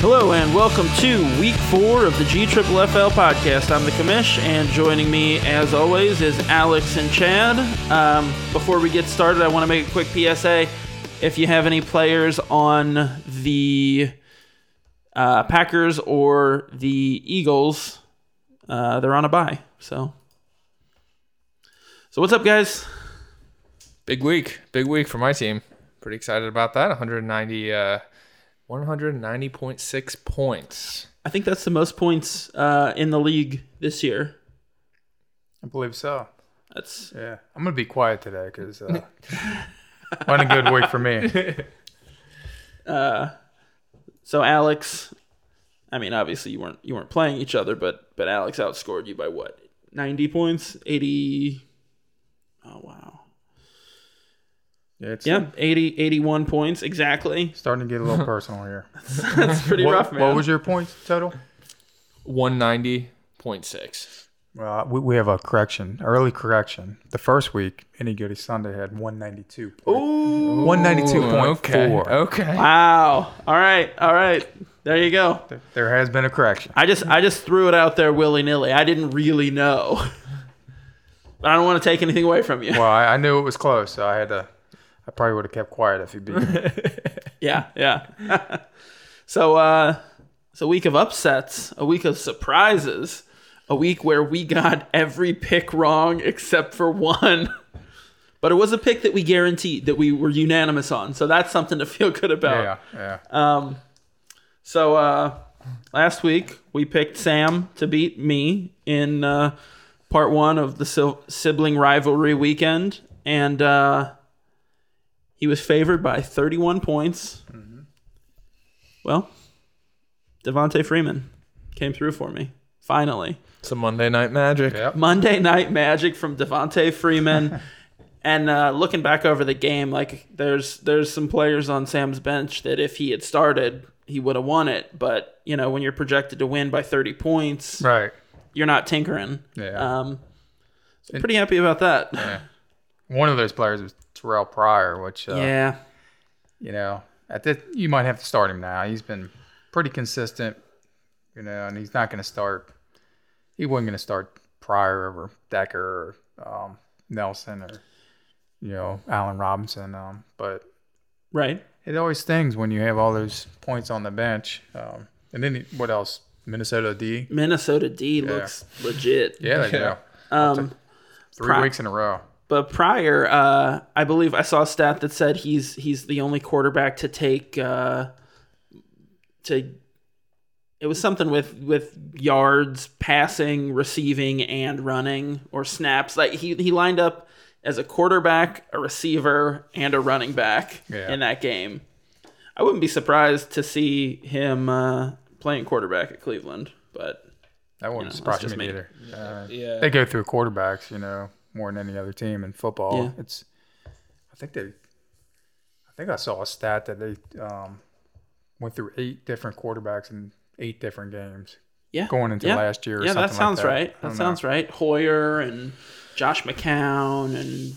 Hello and welcome to week four of the G Triple FL podcast. I'm the commish, and joining me, as always, is Alex and Chad. Um, before we get started, I want to make a quick PSA. If you have any players on the uh, Packers or the Eagles, uh, they're on a bye. So, so what's up, guys? Big week, big week for my team. Pretty excited about that. 190, uh, 190.6 points. I think that's the most points uh, in the league this year. I believe so. That's Yeah, I'm gonna be quiet today because uh, wasn't a good week for me. Uh, So Alex, I mean, obviously you weren't you weren't playing each other, but but Alex outscored you by what? Ninety points, eighty. Oh wow. Yeah, it's Yeah, 80, 81 points exactly. starting to get a little personal here. That's pretty what, rough, man. what was your points total? 190.6. Well, we, we have a correction, early correction. The first week, Any Goody Sunday had 192. Ooh. 192.4. Okay. Okay. Wow. All right. All right. There you go. There, there has been a correction. I just I just threw it out there willy nilly. I didn't really know. I don't want to take anything away from you. Well, I, I knew it was close, so I had to. I probably would have kept quiet if you beat me. Yeah, yeah. so uh it's a week of upsets, a week of surprises, a week where we got every pick wrong except for one. But it was a pick that we guaranteed that we were unanimous on. So that's something to feel good about. yeah, yeah. Um so uh last week we picked Sam to beat me in uh part 1 of the sil- sibling rivalry weekend and uh he was favored by 31 points. Well, Devonta Freeman came through for me. Finally. Some Monday Night Magic. Yep. Monday Night Magic from Devonta Freeman. and uh, looking back over the game, like there's there's some players on Sam's bench that if he had started, he would have won it. But you know, when you're projected to win by 30 points, Right. you're not tinkering. Yeah. Um, so pretty happy about that. Yeah. One of those players was Terrelle Pryor, which uh, yeah. you know, at the, you might have to start him now. He's been pretty consistent, you know, and he's not going to start. He wasn't going to start Pryor over Decker or um, Nelson or you know Allen Robinson. Um, but Right. it always stings when you have all those points on the bench. Um, and then what else? Minnesota D. Minnesota D looks legit. Yeah, they do. Um, Three Pri- weeks in a row. But Pryor, uh, I believe I saw a stat that said he's he's the only quarterback to take uh, to. It was something with with yards, passing, receiving, and running or snaps. Like he he lined up as a quarterback, a receiver, and a running back Yeah. in that game. I wouldn't be surprised to see him uh, playing quarterback at Cleveland, but That wouldn't know, surprise me me. either. Uh, Yeah. they go through quarterbacks, you know, more than any other team in football. Yeah. It's, I think they, I think I saw a stat that they um, went through eight different quarterbacks in eight different games yeah, going into yeah. last year. Or yeah, something that sounds like that. right. That don't sounds right. Hoyer and Josh McCown and know.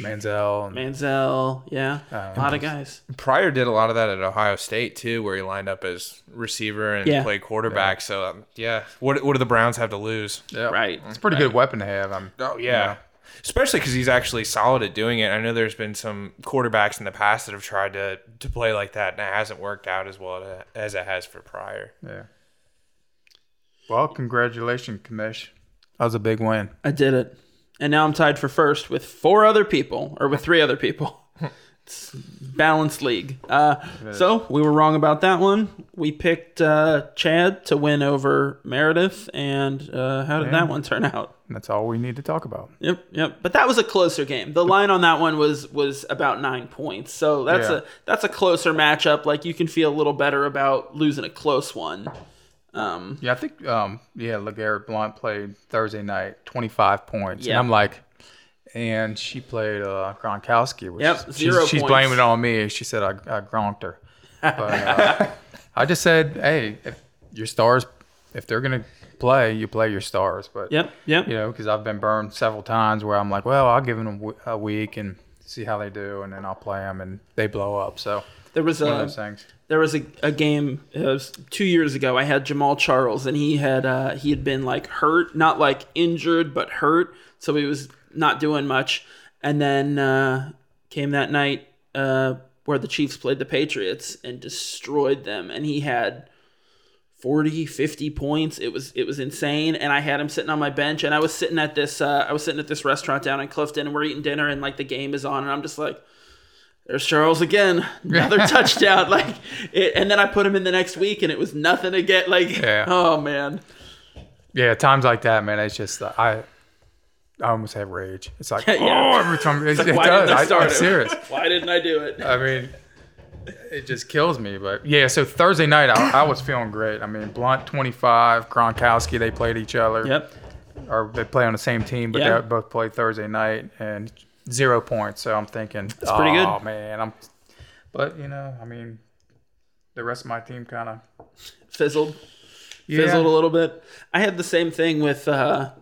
Manziel and Manziel. Yeah, a lot of guys. Pryor did a lot of that at Ohio State too, where he lined up as receiver and Yeah. played quarterback. So um, yeah, what what do the Browns have to lose? yeah, Right. It's a pretty good weapon to have. I'm, Oh yeah. Especially because he's actually solid at doing it. I know there's been some quarterbacks in the past that have tried to, to play like that, and it hasn't worked out as well as it has for Pryor. yeah. Well, congratulations, Commish. That was a big win. I did it, and now I'm tied for first with four other people, or with three other people. it's balanced league. Uh, so we were wrong about that one. We picked uh, Chad to win over Meredith, and uh, how did that one turn out? And that's all we need to talk about. Yep, yep. But that was a closer game. The line on that one was was about nine points. So that's Yeah. a that's a closer matchup. Like you can feel a little better about losing a close one. Um, Yeah, I think um yeah, LeGarrette Blunt played Thursday night, twenty five points. Yeah. And I'm like and she played uh Gronkowski, which Yep, she's, zero she's points. blaming it on me. She said I, I gronked her. But uh, I just said, hey, if your stars if they're gonna play, you play your stars. But yep, yep. you know, because I've been burned several times where I'm like, well, I'll give them a week and see how they do, and then I'll play them, and they blow up. So There was one of a those things. there was a, a game it was two years ago. I had Jamaal Charles, and he had uh, he had been like hurt, not like injured, but hurt. So he was not doing much. And then uh, came that night uh, where the Chiefs played the Patriots and destroyed them, and he had 40 50 points it was it was insane and i had him sitting on my bench and i was sitting at this uh, i was sitting at this restaurant down in clifton and we're eating dinner and like the game is on and i'm just like there's charles again another touchdown like it, and then i put him in the next week and it was nothing again like Yeah. oh man Yeah, times like that, man. It's just uh, I, I almost have rage. It's like Yeah. oh, every time it, like, it why does. didn't I I, start I'm him? serious. why didn't i do it I mean, it just kills me. But yeah, so Thursday night, I, I was feeling great. I mean, Blunt 25, Gronkowski, they played each other. yep Or they play on the same team, but Yeah. they both played Thursday night and zero points. So I'm thinking, That's pretty good. oh, man. I'm, but, you know, I mean, the rest of my team kind of fizzled yeah. fizzled a little bit. I had the same thing with uh,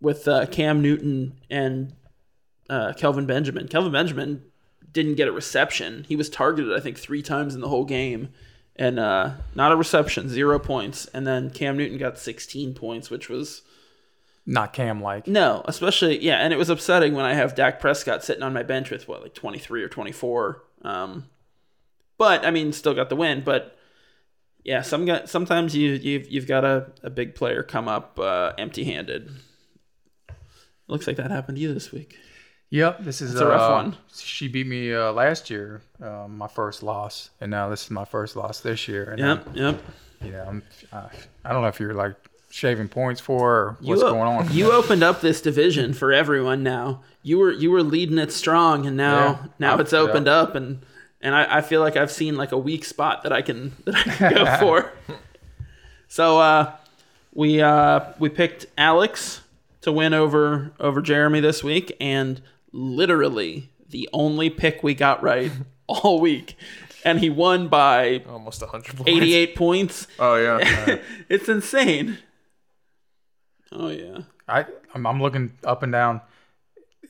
with uh, Cam Newton and uh, Kelvin Benjamin. Kelvin Benjamin didn't get a reception. He was targeted, I think, three times in the whole game, and uh, not a reception, zero points. And then Cam Newton got 16 points, which was Not Cam like. no, especially yeah, and it was upsetting when I have Dak Prescott sitting on my bench with what like 23 or 24. Um, but I mean, still got the win. But yeah, some guy, sometimes you you've you've got a, a big player come up uh, empty-handed. Looks like that happened to you this week. Yep, this is a rough uh, one. She beat me uh, last year, uh, my first loss, and now this is my first loss this year. And Yep, yep. I'm, you know, I'm, uh, I don't know if you're like shaving points for her or what's you, going on. You opened up this division for everyone now. You were you were leading it strong, and now Yeah. now it's Yeah. opened up, and and I, I feel like I've seen like a weak spot that I can that I can go for. So uh, we uh, we picked Alex to win over over Jeremy this week, and literally the only pick we got right all week, and he won by Almost 100 points. 88 points. Oh, yeah. It's insane. Oh yeah. I, I'm, I'm looking up and down.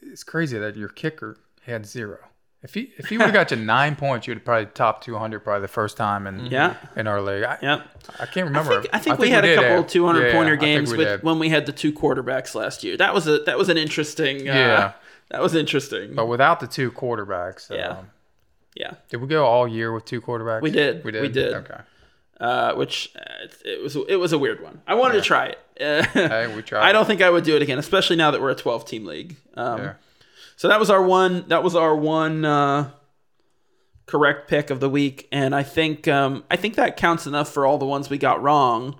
It's crazy that your kicker had zero. If he if he would have got you nine points, you'd have probably top 200 probably the first time in Yeah. in our league. I, Yep. I can't remember. I think, I think we we had a couple 200 yeah, pointer I games we with when we had the two quarterbacks last year. That was a that was an interesting. Uh, Yeah. That was interesting. But without the two quarterbacks, Yeah. um, Yeah. did we go all year with two quarterbacks? We did. We did. We did. Okay. Uh, which uh, it, it was it was a weird one. I wanted to try it. Hey, we tried. I don't think I would do it again, especially now that we're a 12 team league. Um, Yeah. So that was our one. That was our one uh, correct pick of the week, and I think um, I think that counts enough for all the ones we got wrong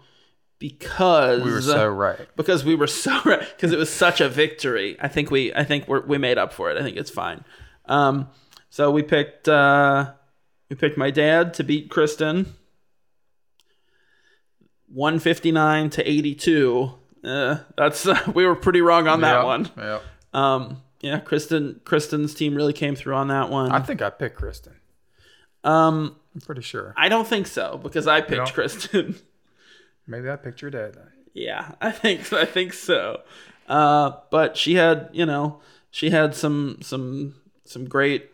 because We were so right. because we were so right. because it was such a victory. I think we I think we're, we made up for it. I think it's fine. Um, so we picked uh, we picked my dad to beat Kristen. 159 to 82. Uh, that's we were pretty wrong on that Yeah, one. Yeah. Um, yeah, Kristen Kristen's team really came through on that one. I think I picked Kristen. um, I'm pretty sure. I don't think so because I picked? Kristen. Maybe I dad then. Yeah, I think I think so. Uh, but she had, you know, she had some some some great.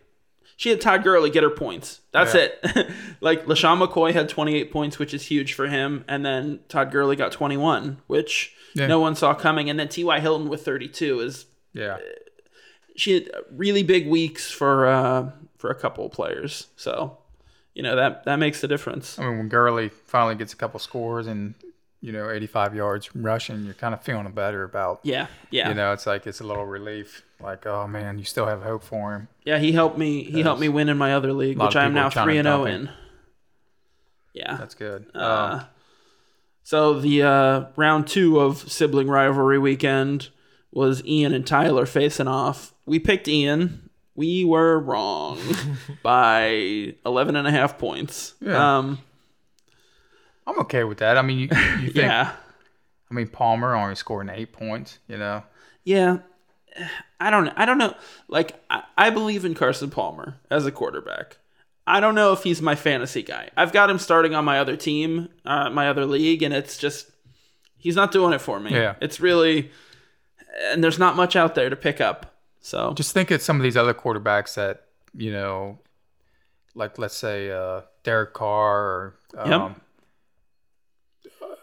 She had Todd Gurley get her points. That's Yeah. it. like LeSean McCoy had 28 points, which is huge for him, and then Todd Gurley got 21, which Yeah. no one saw coming. And then T.Y. Hilton with 32 is Yeah. she had really big weeks for uh, for a couple of players. So, you know that that makes the difference. I mean, when Gurley finally gets a couple scores and you know 85 yards rushing, you're kind of feeling better about. Yeah, yeah, You know, it's like it's a little relief. Like, oh man, you still have hope for him. yeah. He helped me. He helped me win in my other league, which I am now three and zero in. Yeah. That's good. Uh, um, so the uh, round two of sibling rivalry weekend was Ian and Tyler facing off. We picked Ian. We were wrong by 11 and a half points. Yeah. Um, I'm okay with that. I mean, you, you think? yeah. I mean, Palmer only scoring eight points. You know. Yeah. I don't I don't know. Like I, I believe in Carson Palmer as a quarterback. I don't know if he's my fantasy guy. I've got him starting on my other team, uh, my other league, and it's just he's not doing it for me. Yeah. It's really and there's not much out there to pick up. So Just think of some of these other quarterbacks that you know, like let's say uh, Derek Carr or um, Yep.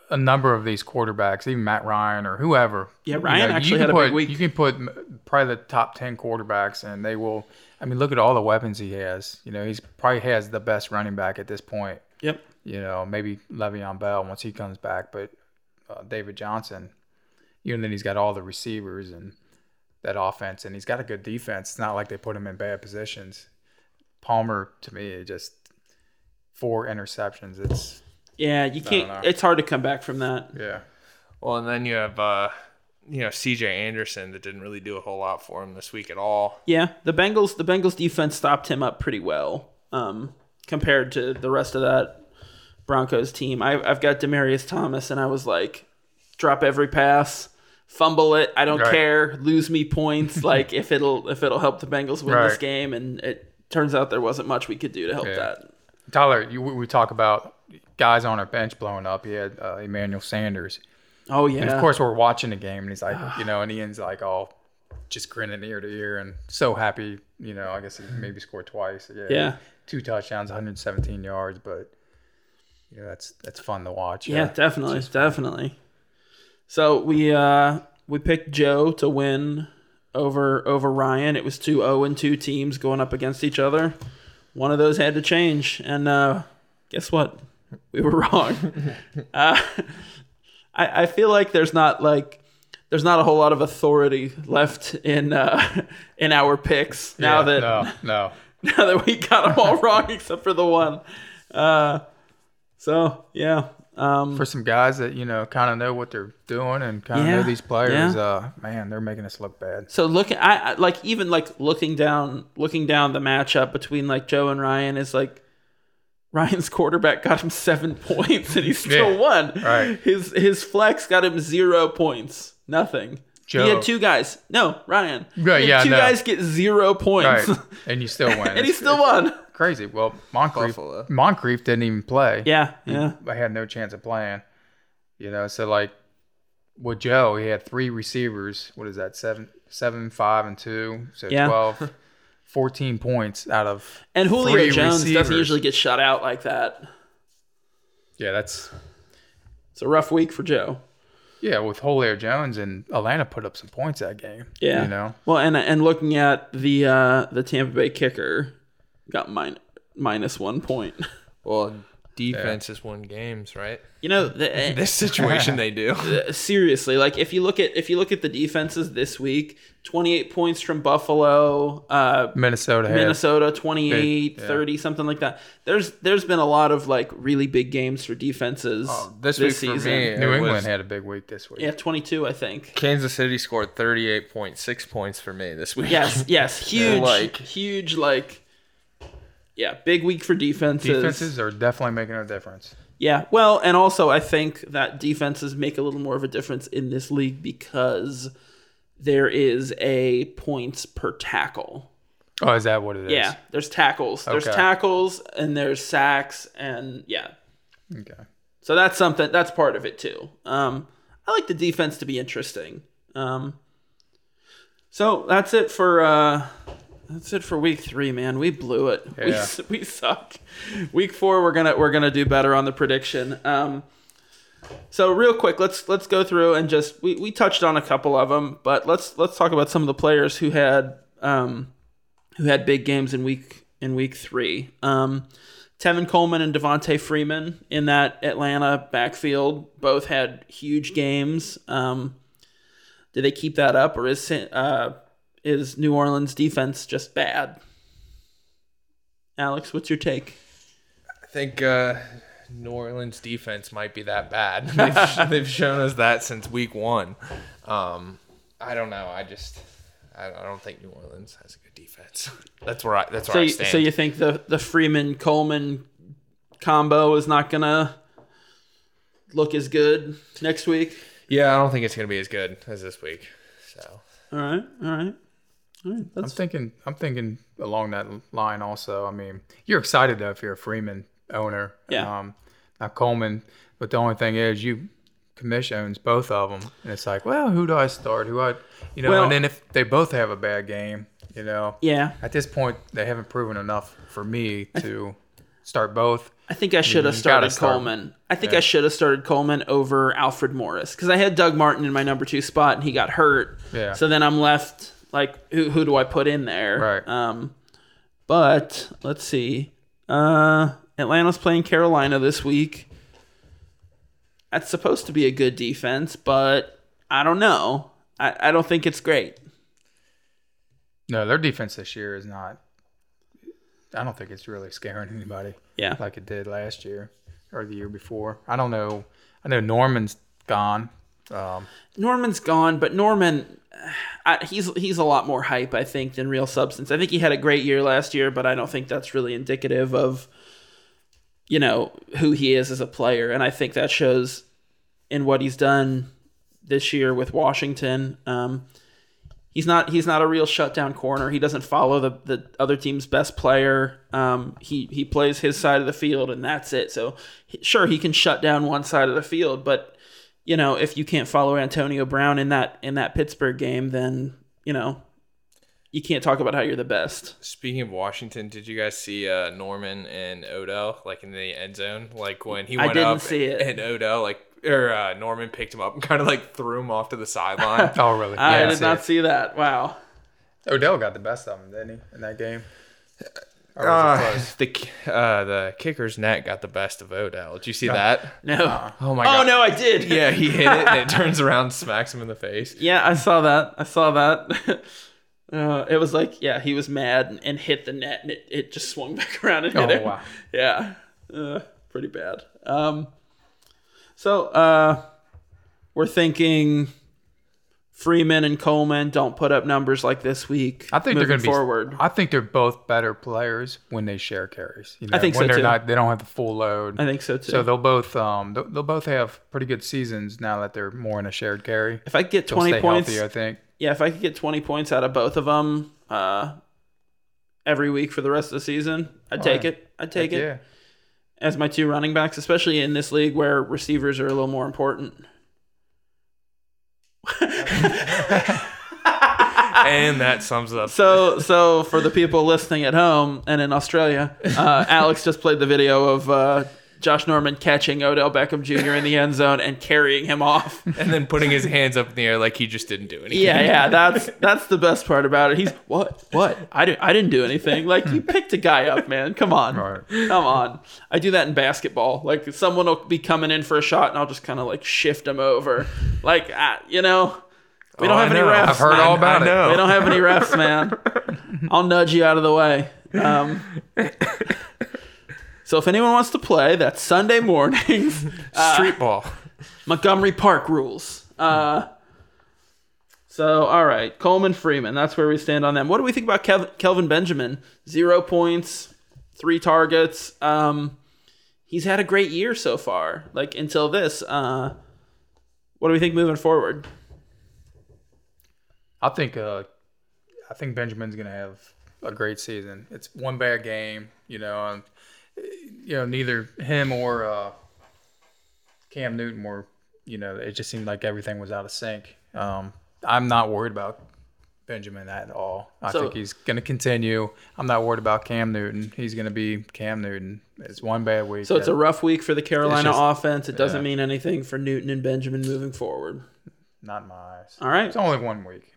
a number of these quarterbacks, even Matt Ryan or whoever. Yeah, Ryan you actually can had a put, big week. You can put probably the top ten quarterbacks, and they will. I mean, look at all the weapons he has. You know, he's probably has the best running back at this point. yep. You know, maybe Le'Veon Bell once he comes back, but uh, David Johnson. You know, then, he's got all the receivers and that offense, and he's got a good defense. It's not like they put him in bad positions. Palmer, to me, just four interceptions. It's Yeah, you can't. It's hard to come back from that. yeah, Well, and then you have uh, you know C.J. Anderson that didn't really do a whole lot for him this week at all. Yeah, the Bengals. The Bengals defense stopped him up pretty well um, compared to the rest of that Broncos team. I, I've got Demaryius Thomas, and I was like, drop every pass, fumble it. I don't Right. care. Lose me points. like if it'll if it'll help the Bengals win this game, and it turns out there wasn't much we could do to help Yeah. that. Tyler. You, we talk about guys on our bench blowing up. He had uh, Emmanuel Sanders. Oh yeah, And of course, we're watching the game, and he's like, you know, and Ian's like, all just grinning ear to ear and so happy. You know, I guess he maybe scored twice. Yeah, Yeah. two touchdowns, 117 yards, but you know, that's that's fun to watch. Yeah, definitely, definitely. So we uh we picked Joe to win over over Ryan. It was two zero and 2 teams going up against each other. One of those had to change and uh guess what? We were wrong. uh, I I feel like there's not like there's not a whole lot of authority left in uh in our picks now Yeah, that no, no. now that we got them all wrong except for the one. Uh so yeah. Um For some guys that you know kind of know what they're doing and kind of know these players, yeah. uh, man, they're making us look bad. So looking, I, I like even like looking down, looking down the matchup between like Joe and Ryan is like Ryan's quarterback got him seven points and he still Yeah, won. right. His his flex got him zero points, nothing. He had two guys. No, Ryan. Right, He had yeah, two no. guys get zero points, Right, and you still win. and he still won. crazy. Well, Moncrief, Buffalo. Moncrief didn't even play. Yeah, yeah, I had no chance of playing. You know, so like with Joe, he had three receivers. What is that? Seven, seven, five, and two. So Yeah. 12, 14 points out of. and Julio Three Jones doesn't usually get shut out like that. Yeah, that's It's a rough week for Joe. Yeah. With Julio Jones and Atlanta put up some points that game. Yeah. you know. Well, and and looking at the uh, the Tampa Bay kicker got min- minus one point. Well, defenses win games, right? You know, the, This situation they do. seriously, like if you look at if you look at the defenses this week, 28 points from Buffalo, uh, Minnesota Minnesota 28, Big, yeah. 30, something like that. There's there's been a lot of like really big games for defenses Oh, this week for me, New England was- had a big week this week. Yeah, 22, I think. Kansas City scored 38.6 points for me this week. Yes, yes, huge, Like- huge, like, yeah, big week for defenses. Defenses are definitely making a difference. Yeah, well, and also I think that defenses make a little more of a difference in this league because there is a points per tackle. Oh, is that what it is? Yeah, there's tackles. There's Okay. tackles and there's sacks and yeah. Okay. So that's something that's part of it too. Um I like the defense to be interesting. Um So that's it for uh that's it for week 3, man. We blew it. We Yeah. s We, suck. Week 4 we're going to we're to do better on the prediction. Um so real quick, let's let's go through and just we, we touched on a couple of them, but let's let's talk about some of the players who had um who had big games in week in week three. Um, Tevin Coleman and Devonta Freeman in that Atlanta backfield both had huge games. Um, did they keep that up, or is uh, is New Orleans defense just bad? Alex, what's your take? I think uh, New Orleans defense might be that bad. They've, they've shown us that since week one. Um, I don't know. I just I, I don't think New Orleans has a good defense. That's where I that's where So, I you, stand. so you think the the Freeman Coleman combo is not gonna look as good next week? yeah, I don't think it's gonna be as good as this week. So All right, all right, right. I'm thinking. I'm thinking along that line. Also, I mean, you're excited though if you're a Freeman owner. Yeah. Um, not Coleman, but the only thing is you Commish owns both of them, and it's like, well, who do I start? Who I, you know? Well- and then if they both have a bad game, you know, Yeah, at this point they haven't proven enough for me to start both. I think I should have started start. Coleman. I think I should have started Coleman over Alfred Morris because I had Doug Martin in my number two spot and he got hurt. Yeah. So then I'm left like, who who do I put in there? Right. Um, but let's see. Uh, Atlanta's playing Carolina this week. That's supposed to be a good defense, but I don't know. I, I don't think it's great. No, their defense this year is not. I don't think it's really scaring anybody Yeah. like it did last year or the year before. I don't know. I know Norman's gone. Um, Norman's gone, but Norman, I, he's he's a lot more hype, I think, than real substance. I think he had a great year last year, but I don't think that's really indicative of, you know, who he is as a player. And I think that shows in what he's done this year with Washington. Um, he's not he's not a real shutdown corner. He doesn't follow the, the other team's best player. Um, he he plays his side of the field, and that's it. So sure, he can shut down one side of the field, but you know, if you can't follow Antonio Brown in that in that Pittsburgh game, then you know you can't talk about how you're the best. Speaking of Washington, did you guys see uh, Norman and Odell like in the end zone? Like when he I went didn't up see it. and Odell like or uh, Norman picked him up and kind of like threw him off to the sideline. oh, really? I Yeah, did not see that. Wow. Odell got the best of him, didn't he, in that game? Or was it Uh, close? the uh, the kicker's net got the best of Odell. Did you see that? No. Oh my god. oh no, I did. Yeah, he hit it and it turns around, smacks him in the face. Yeah, I saw that. I saw that. Uh, it was like, yeah, he was mad and, and hit the net, and it, it just swung back around and hit Oh, him. wow. Yeah, uh, pretty bad. Um, so uh, we're thinking Freeman and Coleman don't put up numbers like this week. I think they're going to be forward. I think they're both better players when they share carries. You know, I think so, when they're too. not, they don't have the full load. I think so too. So they'll both um they'll, they'll both have pretty good seasons now that they're more in a shared carry. if I get They'll twenty points, healthy, I think. yeah, if I could get twenty points out of both of them uh, every week for the rest of the season, I'd take yeah. it. I'd take it. Yeah. as my two running backs, especially in this league where receivers are a little more important. And that sums it up. So, so for the people listening at home and in Australia, uh, Alex just played the video of uh, Josh Norman catching Odell Beckham Jr. in the end zone and carrying him off. and then putting his hands up in the air like he just didn't do anything. Yeah, yeah, that's that's the best part about it. He's what? What? I didn't I didn't do anything. Like you picked a guy up, man. Come on. Right. Come on. I do that in basketball. Like someone will be coming in for a shot and I'll just kind of like shift them over. Like ah, you know, we don't Oh, have any know. refs. I've heard man. all about I it. We don't have any refs, man. I'll nudge you out of the way. Um, so if anyone wants to play, that's Sunday mornings. Street ball. Montgomery Park rules. Uh, so, all right, Coleman Freeman. That's where we stand on them. What do we think about Kev- Kelvin Benjamin? Zero points, three targets. Um, he's had a great year so far, like until this. Uh, what do we think moving forward? I think uh I think Benjamin's gonna have a great season. It's one bad game, you know, and you know, neither him or uh Cam Newton were you know, it just seemed like everything was out of sync. Um I'm not worried about Benjamin at all. I So- think he's gonna continue. I'm not worried about Cam Newton. He's gonna be Cam Newton. It's one bad week. So it's a rough week for the Carolina just- offense. It doesn't yeah. mean anything for Newton and Benjamin moving forward. not my eyes. All right. It's only one week.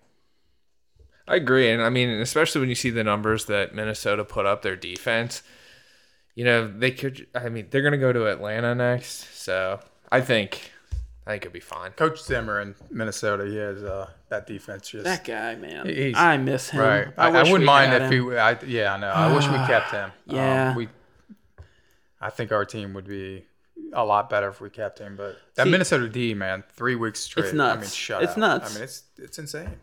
I agree, and I mean, especially when you see the numbers that Minnesota put up, their defense. You know, they could. I mean, they're gonna go to Atlanta next, so I think, I think it'll be fine. Coach Zimmer in Minnesota, he has uh, that defense just That guy, man. I miss him. Right. I, I, wish wouldn't mind if him. he. I, yeah, I know. I wish we kept him. Yeah. Um, we. I think our team would be a lot better if we kept him, but that See- Minnesota D man, three weeks straight. I mean, nuts. shut It's out. nuts. I mean, it's it's insane.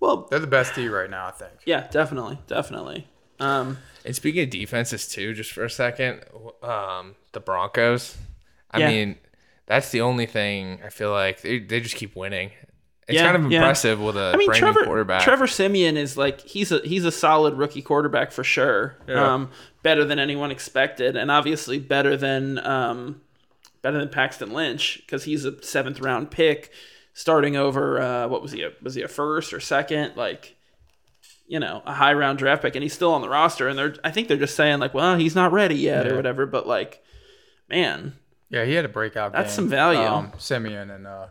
Well, They're the best D right now, I think. yeah, definitely, definitely. Um, And speaking of defenses too, just for a second, um, the Broncos. I Yeah. mean, that's the only thing I feel like they, they just keep winning. It's Yeah, kind of yeah. impressive with a I mean, brand Trevor new quarterback. Trevor Siemian is like he's a he's a solid rookie quarterback for sure. Yeah. Um, better than anyone expected, and obviously better than um, better than Paxton Lynch because he's a seventh round pick, starting over uh, what was he? A, was he a first or second? Like, you know, a high round draft pick, and he's still on the roster. And they're I think they're just saying like, well, he's not ready yet or whatever. But like, man, Yeah, he had a breakout. That's game. some value. Um, Siemian and uh,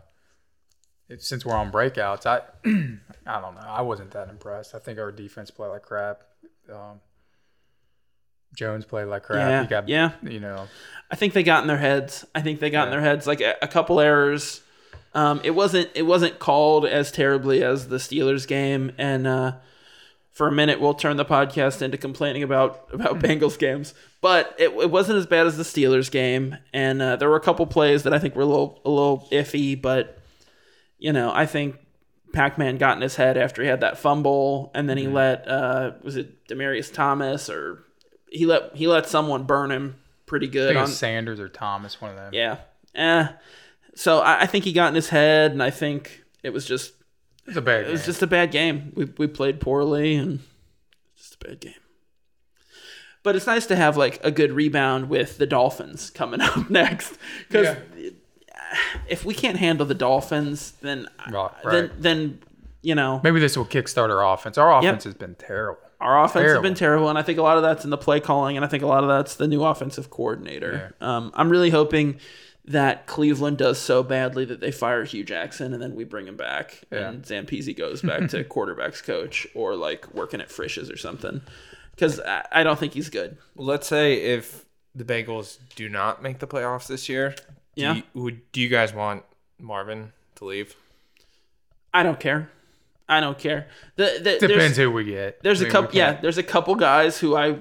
it, since we're on breakouts, I I don't know. I wasn't that impressed. I think our defense played like crap. Um, Jones played like crap. Yeah, got, yeah. You know, I think they got in their heads. I think they got in their heads like a, a couple errors. Um, it wasn't it wasn't called as terribly as the Steelers game, and uh, for a minute we'll turn the podcast into complaining about about Bengals games. But it, it wasn't as bad as the Steelers game, and uh, there were a couple plays that I think were a little a little iffy. But you know, I think Pac-Man got in his head after he had that fumble, and then he let uh, was it Demaryius Thomas or he let he let someone burn him pretty good on Sanders or Thomas, one of them. yeah. Eh. So I, I think he got in his head, and I think it was just it was a bad. it was game. just a bad game. We we played poorly, and just a bad game. But it's nice to have like a good rebound with the Dolphins coming up next, because if we can't handle the Dolphins, then Right, then right. then you know Maybe this will kickstart our offense. Our offense has been terrible. our offense has been terrible, and I think a lot of that's in the play calling, and I think a lot of that's the new offensive coordinator. Um, I'm really hoping that Cleveland does so badly that they fire Hue Jackson, and then we bring him back, Yeah. and Zampese goes back to quarterbacks coach or like working at Frisch's or something, because I, I don't think he's good. Well, let's say if the Bengals do not make the playoffs this year, do Yeah. you, would do you guys want Marvin to leave? I don't care. I don't care. The, the, Depends who we get. There's I a mean, couple. Yeah, there's a couple guys who I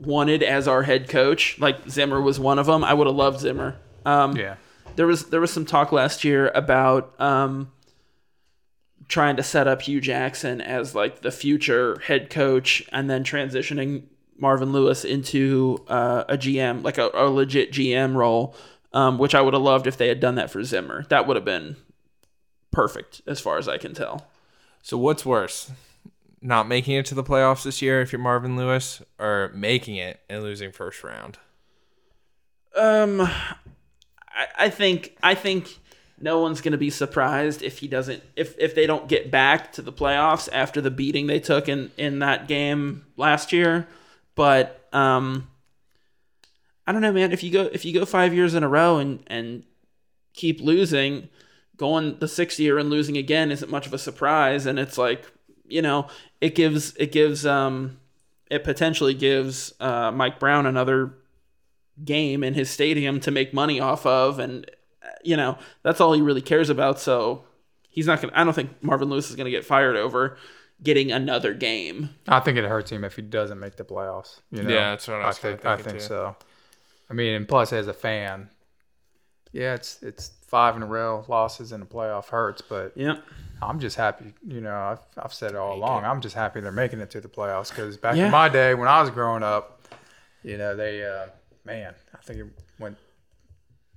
wanted as our head coach. Like Zimmer was one of them. I would have loved Zimmer. Um, Yeah. there was there was some talk last year about um, trying to set up Hue Jackson as like the future head coach, and then transitioning Marvin Lewis into uh, a GM, like a, a legit GM role, um, which I would have loved if they had done that for Zimmer. That would have been perfect, as far as I can tell. So what's worse, not making it to the playoffs this year if you're Marvin Lewis, or making it and losing first round? Um, I, I think I think no one's gonna be surprised if he doesn't if if they don't get back to the playoffs after the beating they took in in that game last year. But um, I don't know, man. If you go if you go five years in a row and and keep losing, going the sixth year and losing again isn't much of a surprise. And it's like you know it gives it gives um it potentially gives uh, Mike Brown another game in his stadium to make money off of and you know that's all he really cares about so he's not gonna i don't think marvin lewis is gonna get fired over getting another game I think it hurts him if he doesn't make the playoffs. You know? Yeah, that's what I was think. I think too. so. I mean, and plus as a fan, yeah, it's it's five in a row losses in the playoff hurts, but yeah I'm just happy. You know, I've, I've said it all along. I'm just happy they're making it to the playoffs because back Yeah. in my day when I was growing up, you know, they uh, man, I think it went.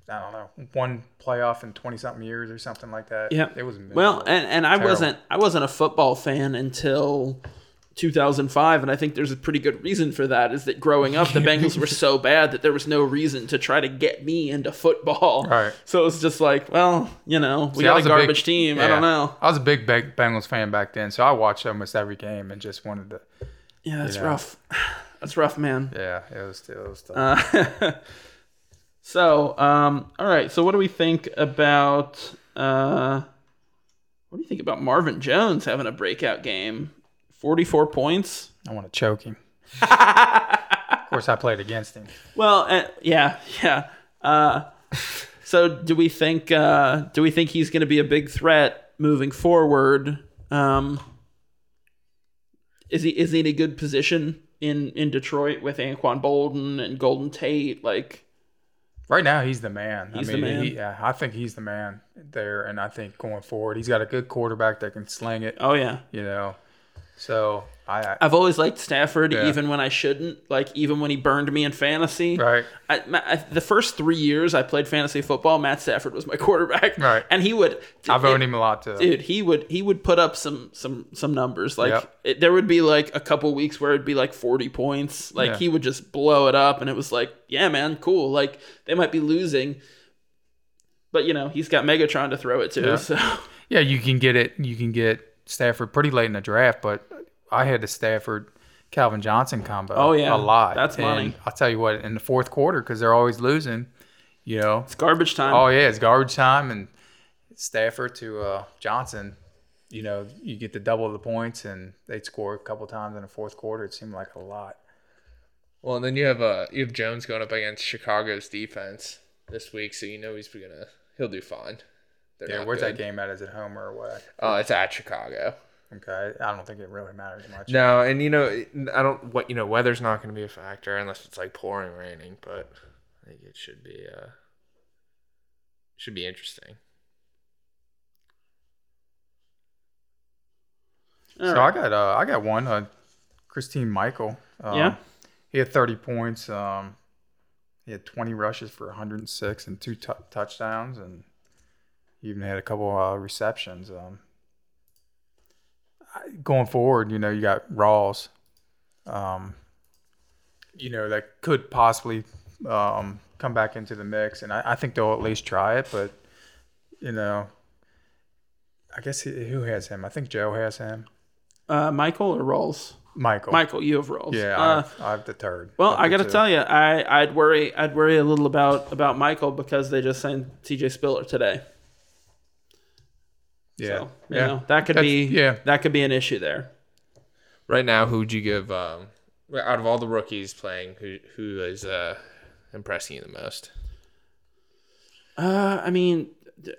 I don't know, one playoff in twenty something years or something like that. yeah it was well and, and i Terrible. wasn't i wasn't a football fan until 2005 and i think there's a pretty good reason for that is that growing up the bengals were so bad that there was no reason to try to get me into football Right. so it was just like well you know we See, got a was a big- garbage team i don't know I was a big Bengals fan back then, so I watched almost every game and just wanted to. yeah that's know. rough that's rough man Yeah, it was. It was tough. Uh, so, um, all right. So, what do we think about? Uh, what do you think about Marvin Jones having a breakout game? Forty-four points. I want to choke him. of course, I played against him. Well, uh, yeah, yeah. Uh, so, do we think? Uh, do we think he's going to be a big threat moving forward? Um, is he is he in a good position in in Detroit with Anquan Boldin and Golden Tate? Like, Right now, he's the man. He's I the mean, man. He, yeah, I think he's the man there, and I think going forward, he's got a good quarterback that can sling it. oh yeah. You know, so I, I've always liked Stafford, Yeah. even when I shouldn't. Like even when he burned me in fantasy. right. I, I- the first three years I played fantasy football, Matt Stafford was my quarterback. Right. and he would. I've owned him a lot too. Dude, he would he would put up some some some numbers. Like Yep. it, there would be like a couple weeks where it'd be like forty points. Like Yeah. he would just blow it up, and it was like, yeah, man, cool. Like they might be losing, but you know he's got Megatron to throw it to. Yeah. So Yeah, you can get it. You can get Stafford pretty late in the draft, but I had the Stafford Calvin Johnson combo. Oh, yeah. a lot. That's And money. I'll tell you what. In the fourth quarter, because they're always losing, you know. it's garbage time. Oh yeah, it's garbage time, and Stafford to uh, Johnson. You know, you get the double of the points, and they'd score a couple times in the fourth quarter. It seemed like a lot. Well, and then you have uh you have Jones going up against Chicago's defense this week, so you know he's gonna he'll do fine. They're Yeah, not where's that game at? Is it home or what? Oh, it's at Chicago. Okay, I don't think it really matters much. No, and you know I don't what you know weather's not going to be a factor unless it's like pouring raining, but I think it should be uh should be interesting. All so right. I got uh, I got one. Uh, Christine Michael. Um, Yeah? He had 30 points. Um, he had 20 rushes for 106 and two tou touchdowns, and he even had a couple uh, receptions. Um, I- going forward, you know, you got Rawls. Um, you know, that could possibly um, come back into the mix, and I, I think they'll at least try it. But you know, I guess he, who has him? I think Joe has him. uh, Michael or Rawls? Michael. Michael, you have Rawls. Yeah, Uh, I've, I've the third. well, I got to tell you, I I'd worry I'd worry a little about about Michael because they just signed T.J. Spiller today. Yeah, So, you yeah. know, that could That's- be yeah. that could be an issue there. Right now, who'd you give um out of all the rookies playing, who who is uh impressing you the most? Uh, I mean, D-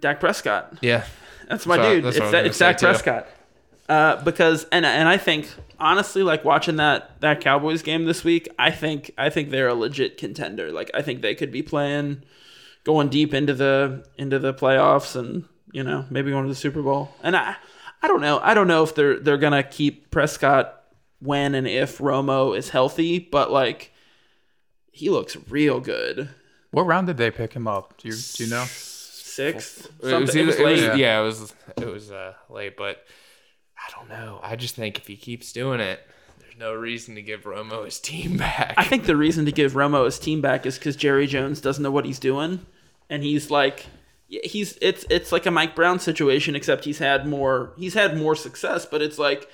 Dak Prescott. Yeah, That's my That's what- dude. that's It's, what I was that, it's Dak too. Prescott. Uh, because and and I think honestly, like watching that that Cowboys game this week, I think I think they're a legit contender. Like I think they could be playing, going deep into the into the playoffs, and you know maybe going to the Super Bowl. And I I don't know. I don't know if they're they're gonna keep Prescott when and if Romo is healthy, but like he looks real good. What round did they pick him up? Do you, do you know? Sixth, it was, something. It either, was it was- late. yeah. it was it was uh, late, but I don't know. I just think if he keeps doing it, there's no reason to give Romo his team back. I think the reason to give Romo his team back is because Jerry Jones doesn't know what he's doing, and he's like, he's it's it's like a Mike Brown situation, except he's had more he's had more success, but it's like,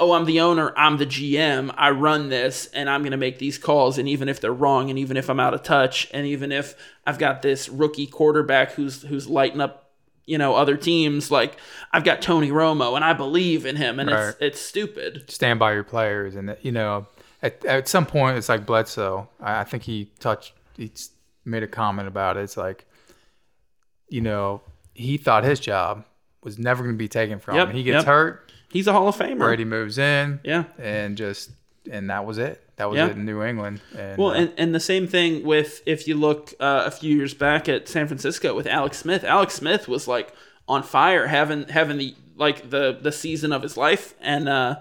oh, I'm the owner, I'm the GM, I run this, and I'm gonna make these calls, and even if they're wrong, and even if I'm out of touch, and even if I've got this rookie quarterback who's who's lighting up. You know, other teams like I've got Tony Romo and I believe in him, and Right. it's it's stupid. Stand by your players, and you know, at, at some point, it's like Bledsoe. I, I think he touched, he made a comment about it. It's like, you know, he thought his job was never going to be taken from Yep, him. He gets yep. hurt, He's a Hall of Famer. Brady moves in, Yeah. and just, and that was it. That was Yeah. it in New England. And, Well, uh, and, and the same thing with if you look uh, a few years back at San Francisco with Alex Smith. Alex Smith was like on fire, having having the like the the season of his life, and uh,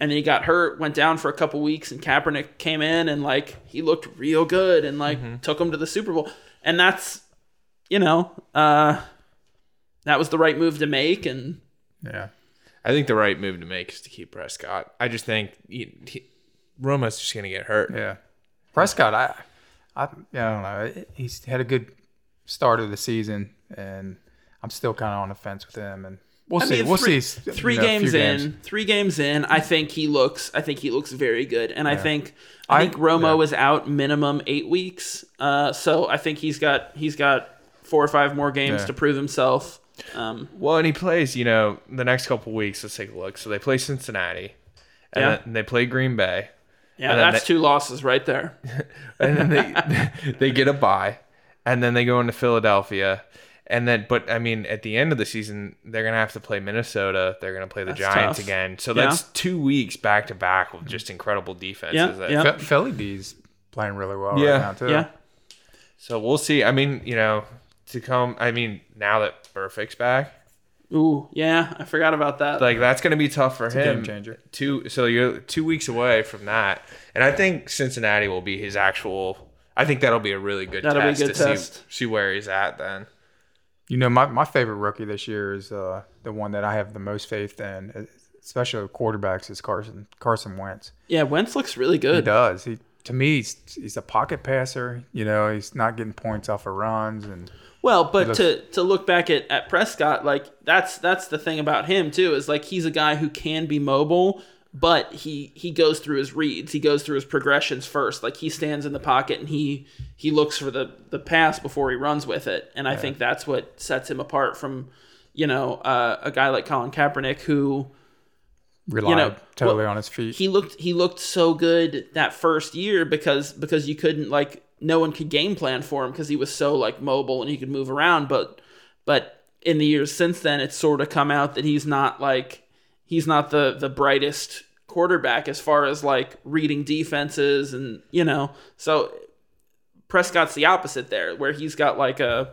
and then he got hurt, went down for a couple weeks, and Kaepernick came in and like he looked real good and like took him to the Super Bowl, and that's you know uh, that was the right move to make, and yeah, I think the right move to make is to keep Prescott. I just think he, he, Romo's just gonna get hurt. yeah. Prescott, I, I, I don't know. He's had a good start of the season, and I'm still kind of on the fence with him. And we'll I see. mean, we'll three, see. Three you know, a few games in, three games in, I think he looks. I think he looks very good, and I think I, I- think Romo yeah. is out minimum eight weeks. Uh, so I think he's got he's got four or five more games Yeah. to prove himself. Um, Well, and he plays, you know, the next couple weeks. Let's take a look. So they play Cincinnati, and Yeah. then they play Green Bay, yeah, that's they- two losses right there. and then they they get a bye, and then they go into Philadelphia, and then but I mean at the end of the season they're gonna have to play Minnesota. They're gonna play the That's Giants tough. again. So Yeah. that's two weeks back to back with just incredible defenses. Yeah, yeah. Ph- Philly D's playing really well Yeah. right now too. Yeah, So we'll see. I mean, you know, to come. I mean, now that Burfict's back, ooh, yeah, I forgot about that. like that's gonna be tough for a him. game changer. Two. So you're two weeks away from that, and I think Cincinnati will be his actual. I think that'll be a really good That'll be a test good to test. see see where he's at then. You know, my, my favorite rookie this year is uh, the one that I have the most faith in, especially with quarterbacks, is Carson Carson Wentz. yeah, Wentz looks really good. He does. He to me, he's, he's a pocket passer. You know, he's not getting points off of runs, and Well, but looks- to to look back at, at Prescott, like that's that's the thing about him too, is like he's a guy who can be mobile, but he he goes through his reads, he goes through his progressions first. Like he stands in the pocket and he he looks for the the pass before he runs with it, and I think that's what sets him apart from, you know, uh, a guy like Colin Kaepernick who relied know, totally well, on his feet. he looked he looked so good that first year because because you couldn't like no one could game plan for him because he was so like mobile and he could move around but but in the years since then it's sort of come out that he's not like he's not the the brightest quarterback as far as like reading defenses and you know so Prescott's the opposite there where he's got like a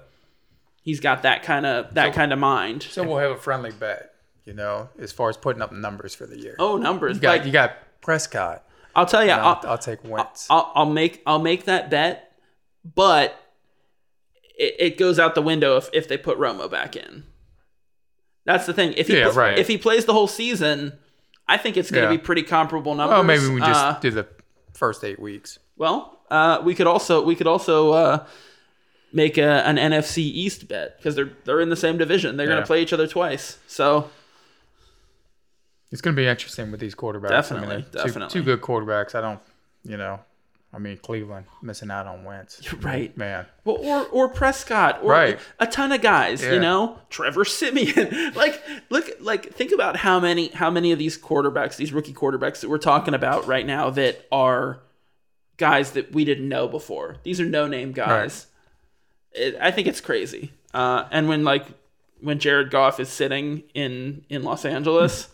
he's got that kind of that kind of mind so we'll have a friendly bet. You know, as far as putting up numbers for the year. oh numbers you got like you got Prescott. I'll tell you I'll, I'll, I'll take Wentz. I'll, I'll make I'll make that bet, but it, it goes out the window if, if they put Romo back in. That's the thing. If he Yeah, right. if he plays the whole season, I think it's going to Yeah. be pretty comparable numbers. well, maybe we just Uh, do the first eight weeks. well, uh, we could also we could also uh, make a, an NFC East bet because they're they're in the same division. They're going to play each other twice. So It's going to be interesting with these quarterbacks. Definitely, I mean, two- definitely. Two, good quarterbacks. I don't, you know, I mean, Cleveland missing out on Wentz. right. Man. Well, or or Prescott, or Right. a ton of guys, you know, Trevor Siemian. like, look, like, think about how many how many of these quarterbacks, these rookie quarterbacks that we're talking about right now, that are guys that we didn't know before. These are no name guys. It, I think it's crazy. Uh, and when like when Jared Goff is sitting in in Los Angeles,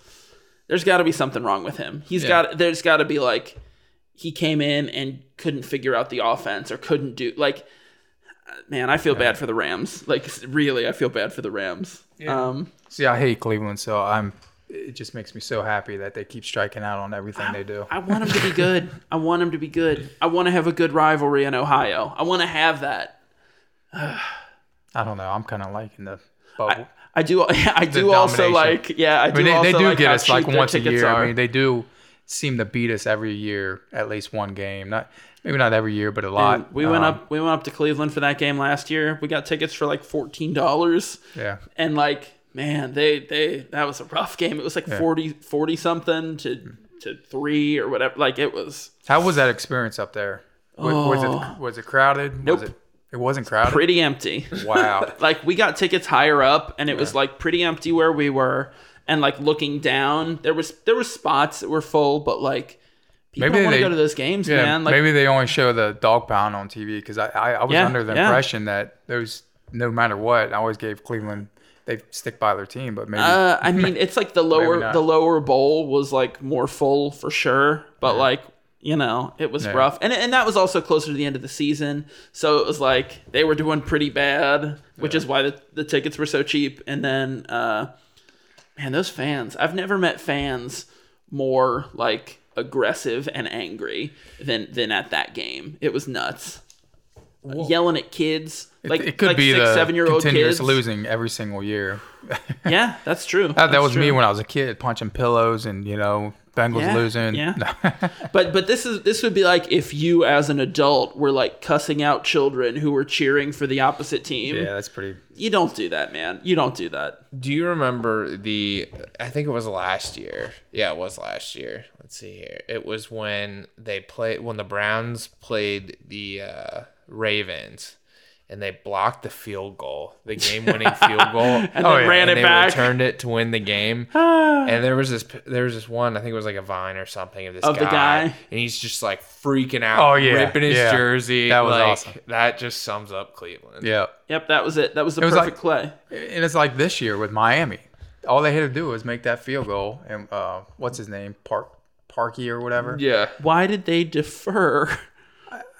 there's got to be something wrong with him. He's got there's got to be like he came in and couldn't figure out the offense or couldn't do like man, I feel bad for the Rams. Like really, I feel bad for the Rams. Um See, I hate Cleveland, so I'm. It just makes me so happy that they keep striking out on everything they do. I want them to be good. I want them to be good. I want to have a good rivalry in Ohio. I want to have that. I don't know. I'm kind of liking the bubble. I do. I do also domination. like. Yeah, I do. I mean, they, also they do like get us like once a year. Are. I mean, they do seem to beat us every year, at least one game. Not maybe not every year, but a lot. And we went Um, up. We went up to Cleveland for that game last year. We got tickets for like fourteen dollars. Yeah, and like man they they that was a rough game it was like 40 40 something to to three or whatever like it was how was that experience up there? Was, was it was it crowded? Oh. Nope. Was it? It wasn't crowded. pretty empty Wow. like we got tickets higher up and it was like pretty empty where we were and like looking down there was there was spots that were full but like people Maybe don't want to go to those games Yeah, man like maybe they only show the dog pound on TV because I, I, I was Yeah, under the yeah. impression that those no matter what, I always gave Cleveland they stick by their team, but maybe Uh, I mean, it's like the lower the lower bowl was like more full for sure, but like you know, it was Yeah. rough, and and that was also closer to the end of the season, so it was like they were doing pretty bad, which is why the the tickets were so cheap. And then, uh, man, those fans! I've never met fans more like aggressive and angry than than at that game. It was nuts. Yelling at kids, it, like it could like be six, the seven year old kids. losing every single year. Yeah, that's true. that, that That's was me when I was a kid, punching pillows and you know Bengals Yeah, losing. yeah. But but this is this would be like if you as an adult were like cussing out children who were cheering for the opposite team. yeah, that's pretty. You don't do that, man. You don't do that. Do you remember the? I think it was last year. Yeah, it was last year. Let's see here. It was when they played when the Browns played the uh, Ravens, and they blocked the field goal, the game-winning field goal, and Oh, yeah. ran it they back. returned it to win the game. and there was this, there was this one. I think it was like a vine or something of this Of the guy? and he's just like freaking out, Oh, yeah, ripping his yeah. jersey. That was like, awesome. That just sums up Cleveland. Yeah, Yep, that was it. That was the It was perfect like- play. and it's like this year with Miami. All they had to do was make that field goal, and uh, what's his name, Park Parkey or whatever. Yeah. Why did they defer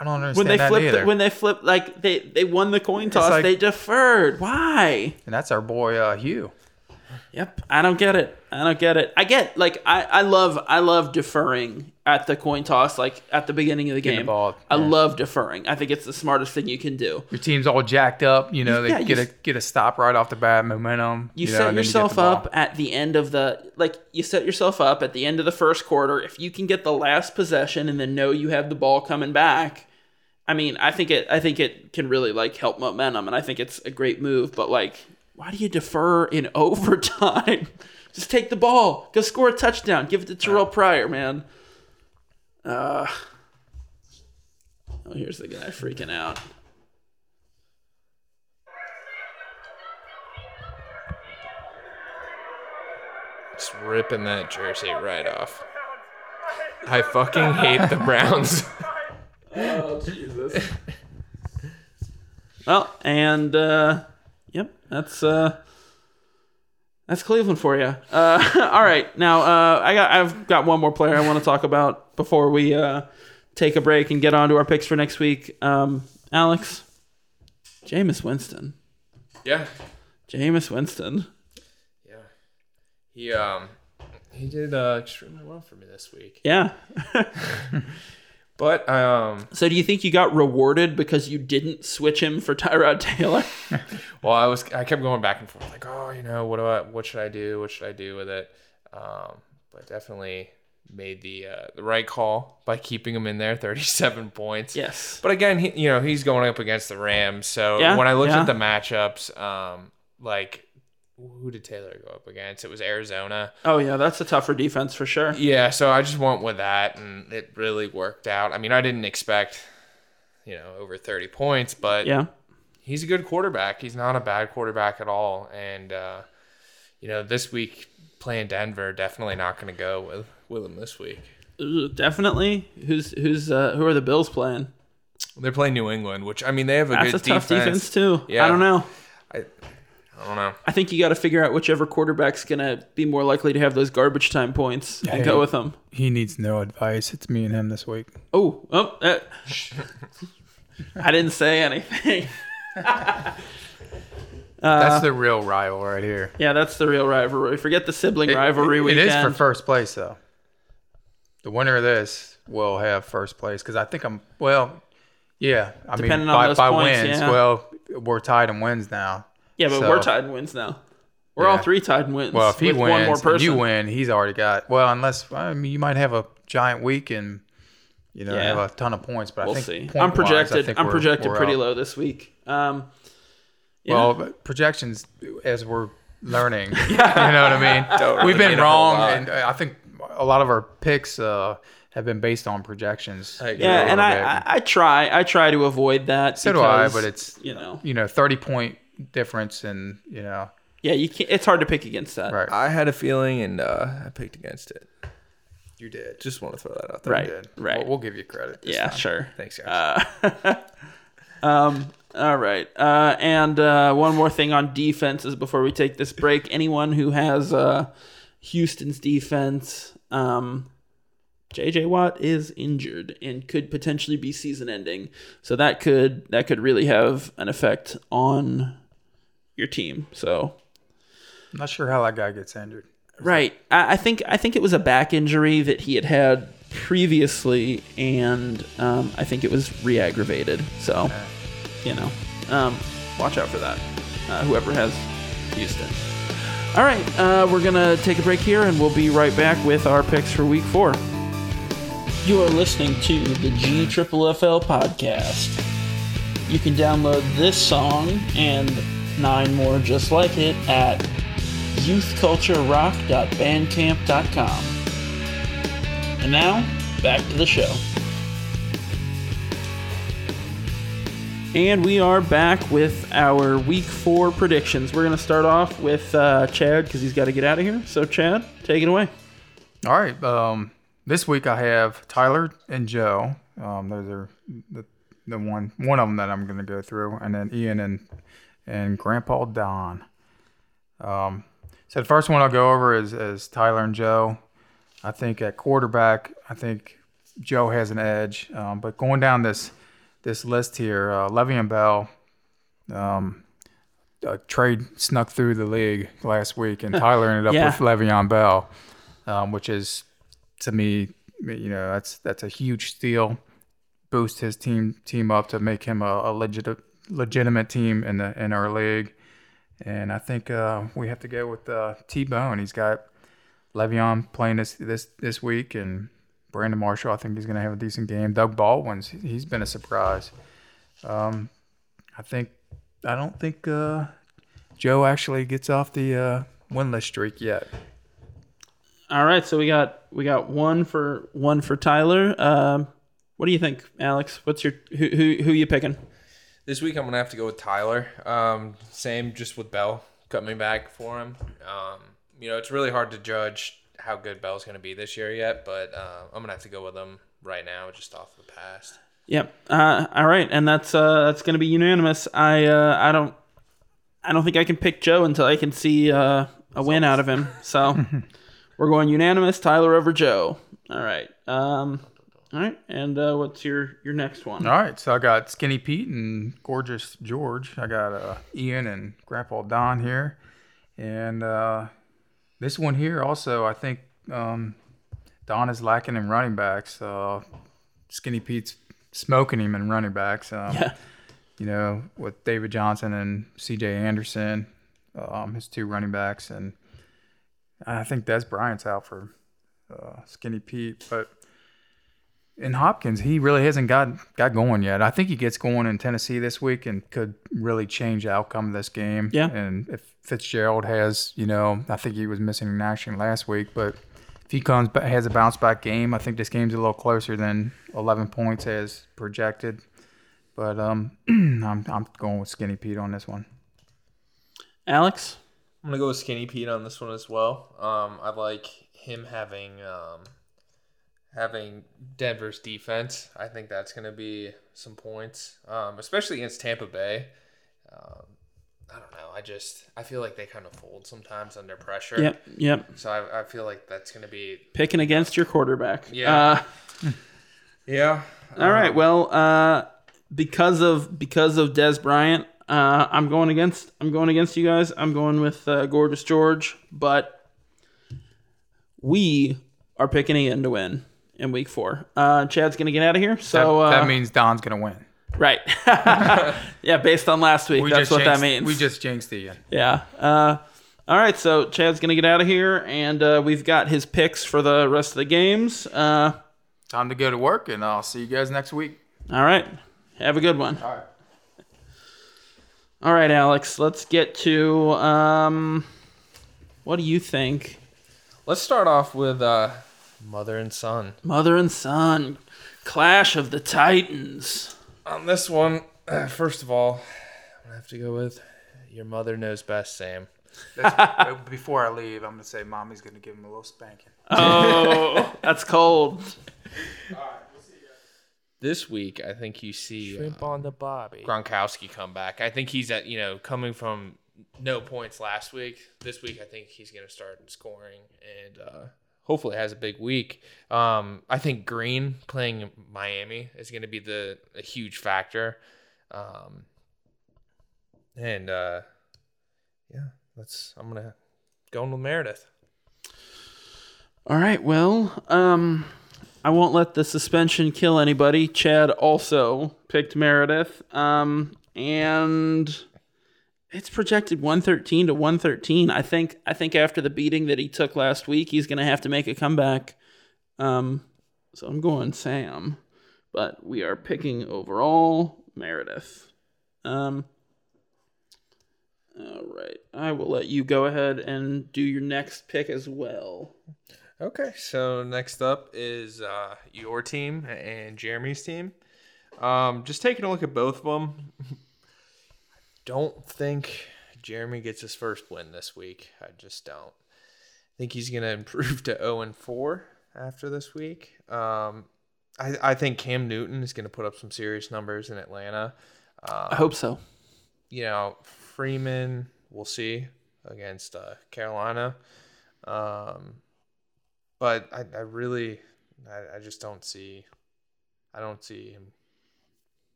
I don't understand when they flipped? either. When they flipped, like they they won the coin toss, like- they deferred. Why? and that's our boy uh, Hue. Yep, I don't get it. I don't get it. I get like I, I love I love deferring at the coin toss like at the beginning of the the game. ball, I love deferring. I think it's the smartest thing you can do. Your team's all jacked up. You know, they Yeah, you get a s- get a stop right off the bat, momentum. You, know, set yourself the ball. up at the end of the like you set yourself up at the end of the first quarter. If you can get the last possession and then know you have the ball coming back, I mean, I think it I think it can really like help momentum and I think it's a great move, but like why do you defer in overtime? Just take the ball, go score a touchdown, give it to Terrelle Pryor, man. Uh Oh, here's the guy freaking out. Just ripping that jersey right off. I fucking hate the Browns. Oh Jesus. well, and uh, yep, that's uh, that's Cleveland for you. Uh, all right, now uh, I got I've got one more player I want to talk about before we uh, take a break and get on to our picks for next week. Um, Alex, Jameis Winston, yeah. Jameis Winston. Yeah. He um he did uh, extremely well for me this week. Yeah. But um so, do you think you got rewarded because you didn't switch him for Tyrod Taylor? well I was I kept going back and forth like, oh, you know, what do I what should I do? What should I do with it? Um but definitely made the uh, the right call by keeping him in there, 37 points. yes. But again, he, you know, he's going up against the Rams. So Yeah, when I looked yeah. at the matchups, um, like who did Taylor go up against? It was Arizona. Oh yeah, that's a tougher defense for sure. Yeah, so I just went with that, and it really worked out. I mean, I didn't expect, you know, over 30 points, but Yeah. he's a good quarterback. He's not a bad quarterback at all. And, uh, you know, this week playing Denver, definitely not going to go with, with him this week. Ooh, Definitely. Who's who's uh, who are the Bills playing? They're playing New England, which, I mean, they have a That's a good tough defense, too. Yeah. I don't know. I don't know. I think you got to figure out whichever quarterback's gonna be more likely to have those garbage time points and Hey. go with them. He needs no advice. It's me and him this week. Oh, oh, uh, I didn't say anything. That's the real rival right here. Yeah, that's the real rivalry. Forget the sibling It- rivalry it- weekend. It is for first place though. The winner of this will have first place because I think I'm well. Yeah, I Depending mean on by, those by points, wins. yeah. Well, we're tied in wins now. Yeah, but so- we're tied in wins now. We're all three tied in wins. Well, if he with one more wins, person. you win, he's already got. Well, unless I mean, you might have a giant week and you know Yeah. have a ton of points, but we'll I see. think I'm projected. think I'm projected we're pretty low this week. Um, yeah. Well, projections as we're learning, you know what I mean. We've been mean a whole wrong, and I think a lot of our picks uh, have been based on projections. Yeah, and I. I, I try. I try to avoid that. So do I, but it's you know, you know thirty point difference, and you know yeah, you can't. It's hard to pick against that. right. I had a feeling, and uh, I picked against it. You did. Just want to throw that out there. Right. You did. right. We'll, we'll give you credit. this Yeah, time. sure. Thanks, guys. Uh, um, all right. Uh, and uh, one more thing on defenses before we take this break. Anyone who has uh, Houston's defense, um, JJ Watt is injured and could potentially be season ending. So that could that could really have an effect on your team. So I'm not sure how that guy gets injured. Right. I, I think I think it was a back injury that he had had previously, and um, I think it was re-aggravated. So, you know, um, watch out for that. Uh, whoever has Houston. All right, uh, we're gonna take a break here, and we'll be right back with our picks for Week Four. You are listening to the G Triple FL podcast. You can download this song and nine more just like it at youthculturerock.bandcamp.com. And now, back to the show. And we are back with our week four predictions. We're going to start off with uh, Chad because he's got to get out of here. So, Chad, take it away. All right. Um, this week I have Tyler and Joe. Um, those are the, the one one of them that I'm going to go through, and then Ian and and Grandpa Don. Um, so the first one I'll go over is, is Tyler and Joe. I think at quarterback, I think Joe has an edge. Um, but going down this this list here, uh, Le'Veon Bell, um, a trade snuck through the league last week, and Tyler ended up Yeah. with Le'Veon Bell, um, which is to me, you know, that's that's a huge steal. Boost his team team up to make him a, a legit legitimate team in the in our league, and I think uh, we have to go with uh, T Bone. He's got Le'Veon playing this this this week, and Brandon Marshall. I think he's going to have a decent game. Doug Baldwin's he's been a surprise. Um, I think I don't think uh, Joe actually gets off the uh, winless streak yet. All right, so we got we got one for one for Tyler. Um, what do you think, Alex? What's your who who who you picking? This week I'm gonna have to go with Tyler. Um, same, just with Bell coming back for him. Um, you know, it's really hard to judge how good Bell's gonna be this year yet, but uh, I'm gonna have to go with him right now, just off the past. Yep. Uh, all right, and that's uh, that's going to be unanimous. I uh, I don't I don't think I can pick Joe until I can see uh, a win out of him. So we're going unanimous. Tyler over Joe. All right. Um, all right. And uh, what's your your next one? All right, so I got Skinny Pete and Gorgeous George. I got uh, Ian and Grandpa Don here, and uh, this one here also I think um, Don is lacking in running backs. Uh, Skinny Pete's smoking him in running backs. Um, Yeah. you know, with David Johnson and C.J. Anderson, um, his two running backs, and I think Dez Bryant's out for uh, Skinny Pete, but in Hopkins, he really hasn't got got going yet. I think he gets going in Tennessee this week and could really change the outcome of this game. Yeah. And if Fitzgerald has, you know, I think he was missing in action last week, but if he comes back, has a bounce back game, I think this game's a little closer than 11 points as projected. But um, I'm I'm going with Skinny Pete on this one. Alex. I'm gonna go with Skinny Pete on this one as well. Um, I like him having um, having Denver's defense. I think that's gonna be some points, um, especially against Tampa Bay. Um, I don't know. I just I feel like they kind of fold sometimes under pressure. Yep. Yep. So I, I feel like that's gonna be Picking against your quarterback. Yeah. Uh, yeah. All right. Well, uh, because of because of Dez Bryant, uh, I'm going against I'm going against you guys. I'm going with uh, Gorgeous George, but we are picking Ian to win in Week Four. Uh, Chad's gonna get out of here. So that, uh, means Don's gonna win. right. yeah, based on last week, that's what that means. We just jinxed Ian. Yeah. Uh, all right. So Chad's gonna get out of here, and uh, we've got his picks for the rest of the games. Uh, Time to go to work, and I'll see you guys next week. all right. Have a good one. All right. All right, Alex. Let's get to um, what do you think? Let's start off with uh, mother and son. Mother and son, clash of the titans. On this one, first of all, I'm gonna have to go with your mother knows best, Sam. That's- before I leave, I'm gonna say mommy's gonna give him a little spanking. Oh, that's cold. This week, I think you see shrimp on the bobby. Gronkowski come back. I think he's at you know coming from no points last week. This week, I think he's gonna start scoring and uh, hopefully has a big week. Um, I think Green playing Miami is gonna be the a huge factor. Um, and uh, yeah, that's I'm gonna go with Meredith. All right. Well, um, I won't let the suspension kill anybody. Chad also picked Meredith. Um, and it's projected 113 to 113. I think I think after the beating that he took last week, he's going to have to make a comeback. Um, so I'm going Sam, but we are picking overall Meredith. Um, all right. I will let you go ahead and do your next pick as well. Okay, so next up is uh, your team and Jeremy's team. Um, just taking a look at both of them. Don't think Jeremy gets his first win this week. I just don't. I think he's going to improve to 0 and 4 after this week. Um, I, I think Cam Newton is going to put up some serious numbers in Atlanta. Um, I hope so. you know, Freeman, we'll see against uh, Carolina. Um, but I, I really, I, I just don't see, I don't see him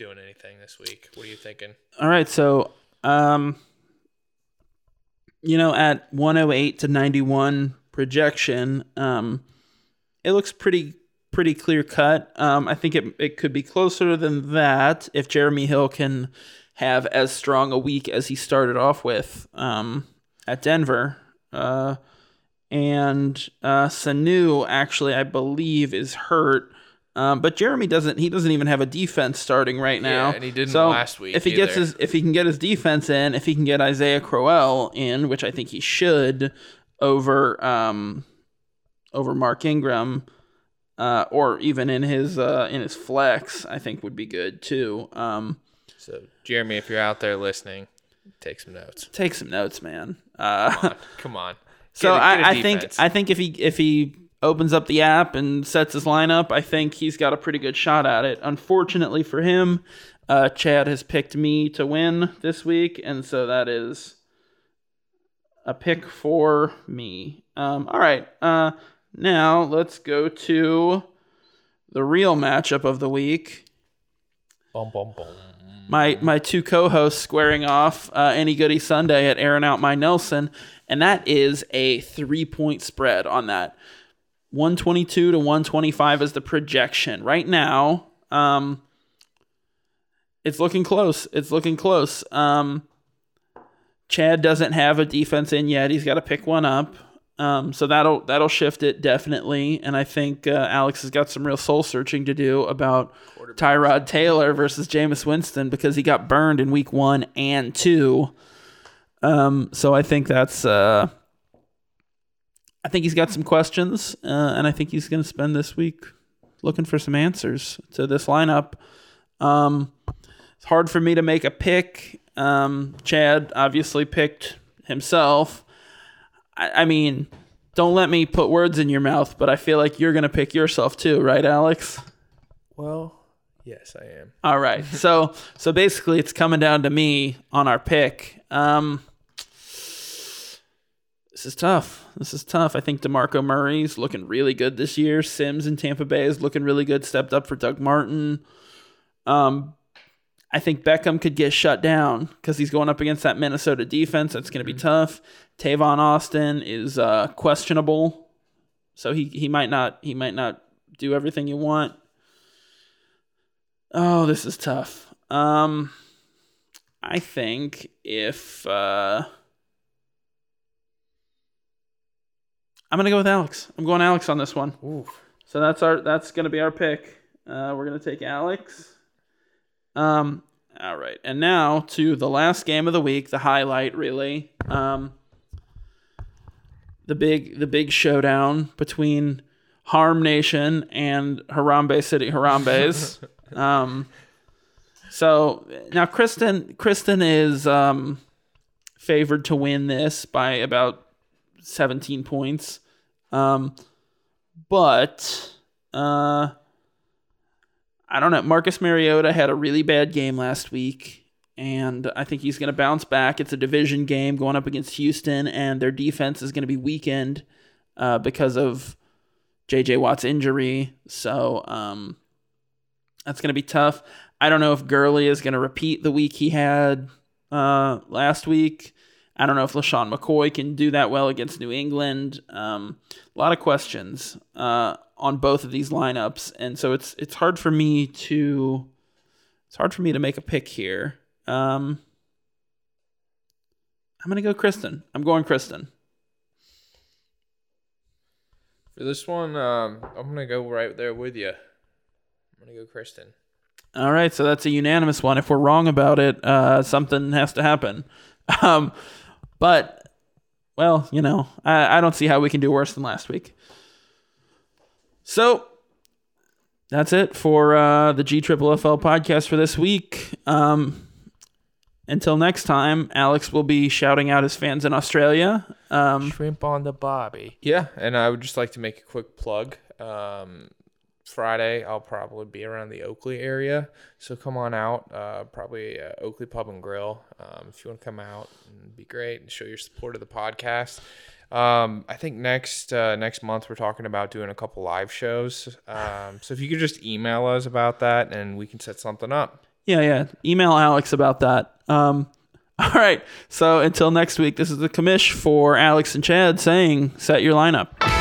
doing anything this week. What are you thinking? All right, so um, you know, at 108 to 91 projection, um, it looks pretty pretty clear cut. Um, I think it it could be closer than that if Jeremy Hill can have as strong a week as he started off with um, at Denver. Uh, and uh, Sanu actually, I believe, is hurt. Um, but Jeremy doesn't. He doesn't even have a defense starting right now. Yeah, and he didn't so last week If he gets his, if he can get his defense in, if he can get Isaiah Crowell in, which I think he should, over um, over Mark Ingram, uh, or even in his uh, in his flex, I think would be good too. Um, So, Jeremy, if you're out there listening, take some notes. take some notes, man. Uh, Come on. So Get a- get a I, I think. I think if he if he opens up the app and sets his lineup, I think he's got a pretty good shot at it. Unfortunately for him, uh, Chad has picked me to win this week, and so that is a pick for me. Um, all right, uh, now let's go to the real matchup of the week. Bum, bum, bum. my my two co-hosts squaring off uh, any goody Sunday at airing out my Nelson, and that is a three point spread on that. 122 to 125 is the projection right now. Um, it's looking close. It's looking close. Um, Chad doesn't have a defense in yet. He's got to pick one up. Um, so that'll that'll shift it definitely. And I think uh, Alex has got some real soul searching to do about Tyrod Taylor versus Jameis Winston because he got burned in week one and two. Um, so I think that's uh, I think he's got some questions, uh, and I think he's going to spend this week looking for some answers to this lineup. Um, it's hard for me to make a pick. Um, Chad obviously picked himself. I, I mean, don't let me put words in your mouth, but I feel like you're going to pick yourself too, right, Alex? Well, yes, I am. All right. So so basically it's coming down to me on our pick. Um This is tough. This is tough. I think DeMarco Murray's looking really good this year. Sims in Tampa Bay is looking really good. Stepped up for Doug Martin. Um I think Beckham could get shut down because he's going up against that Minnesota defense. That's going to be tough. Tavon Austin is uh, questionable, so he, he might not he might not do everything you want. Oh, this is tough. Um, I think if uh, I'm gonna go with Alex. I'm going Alex on this one. Ooh. So that's our that's gonna be our pick. Uh, we're gonna take Alex. Um. All right, and now to the last game of the week, the highlight, really. Um. The big the big showdown between Harm Nation and Harambe City Harambes. um. So now Kristen Kristen is um favored to win this by about 17 points. Um, but uh, I don't know. Marcus Mariota had a really bad game last week, and I think he's going to bounce back. It's a division game going up against Houston, and their defense is going to be weakened uh, because of J.J. Watt's injury. So um, that's going to be tough. I don't know if Gurley is going to repeat the week he had uh, last week. I don't know if LeSean McCoy can do that well against New England. Um, a lot of questions uh, on both of these lineups, and so it's it's hard for me to it's hard for me to make a pick here. Um, I'm gonna go Kristen. I'm going Kristen. For this one, um, I'm gonna go right there with you. I'm gonna go Kristen. All right, so that's a unanimous one. If we're wrong about it, uh, something has to happen. Um, but, well, you know, I, I don't see how we can do worse than last week. So, that's it for uh, the G Triple FL podcast for this week. Um, until next time, Alex will be shouting out his fans in Australia. Um, Shrimp on the bobby. Yeah, and I would just like to make a quick plug. Um, Friday, I'll probably be around the Oakley area, so come on out. Uh, probably uh, Oakley Pub and Grill. Um, if you want to come out, it'd be great and show your support of the podcast. Um, I think next uh, next month we're talking about doing a couple live shows. Um, so if you could just email us about that, and we can set something up. Yeah, yeah. Email Alex about that. Um, All right. So until next week, this is the commish for Alex and Chad saying, set your lineup.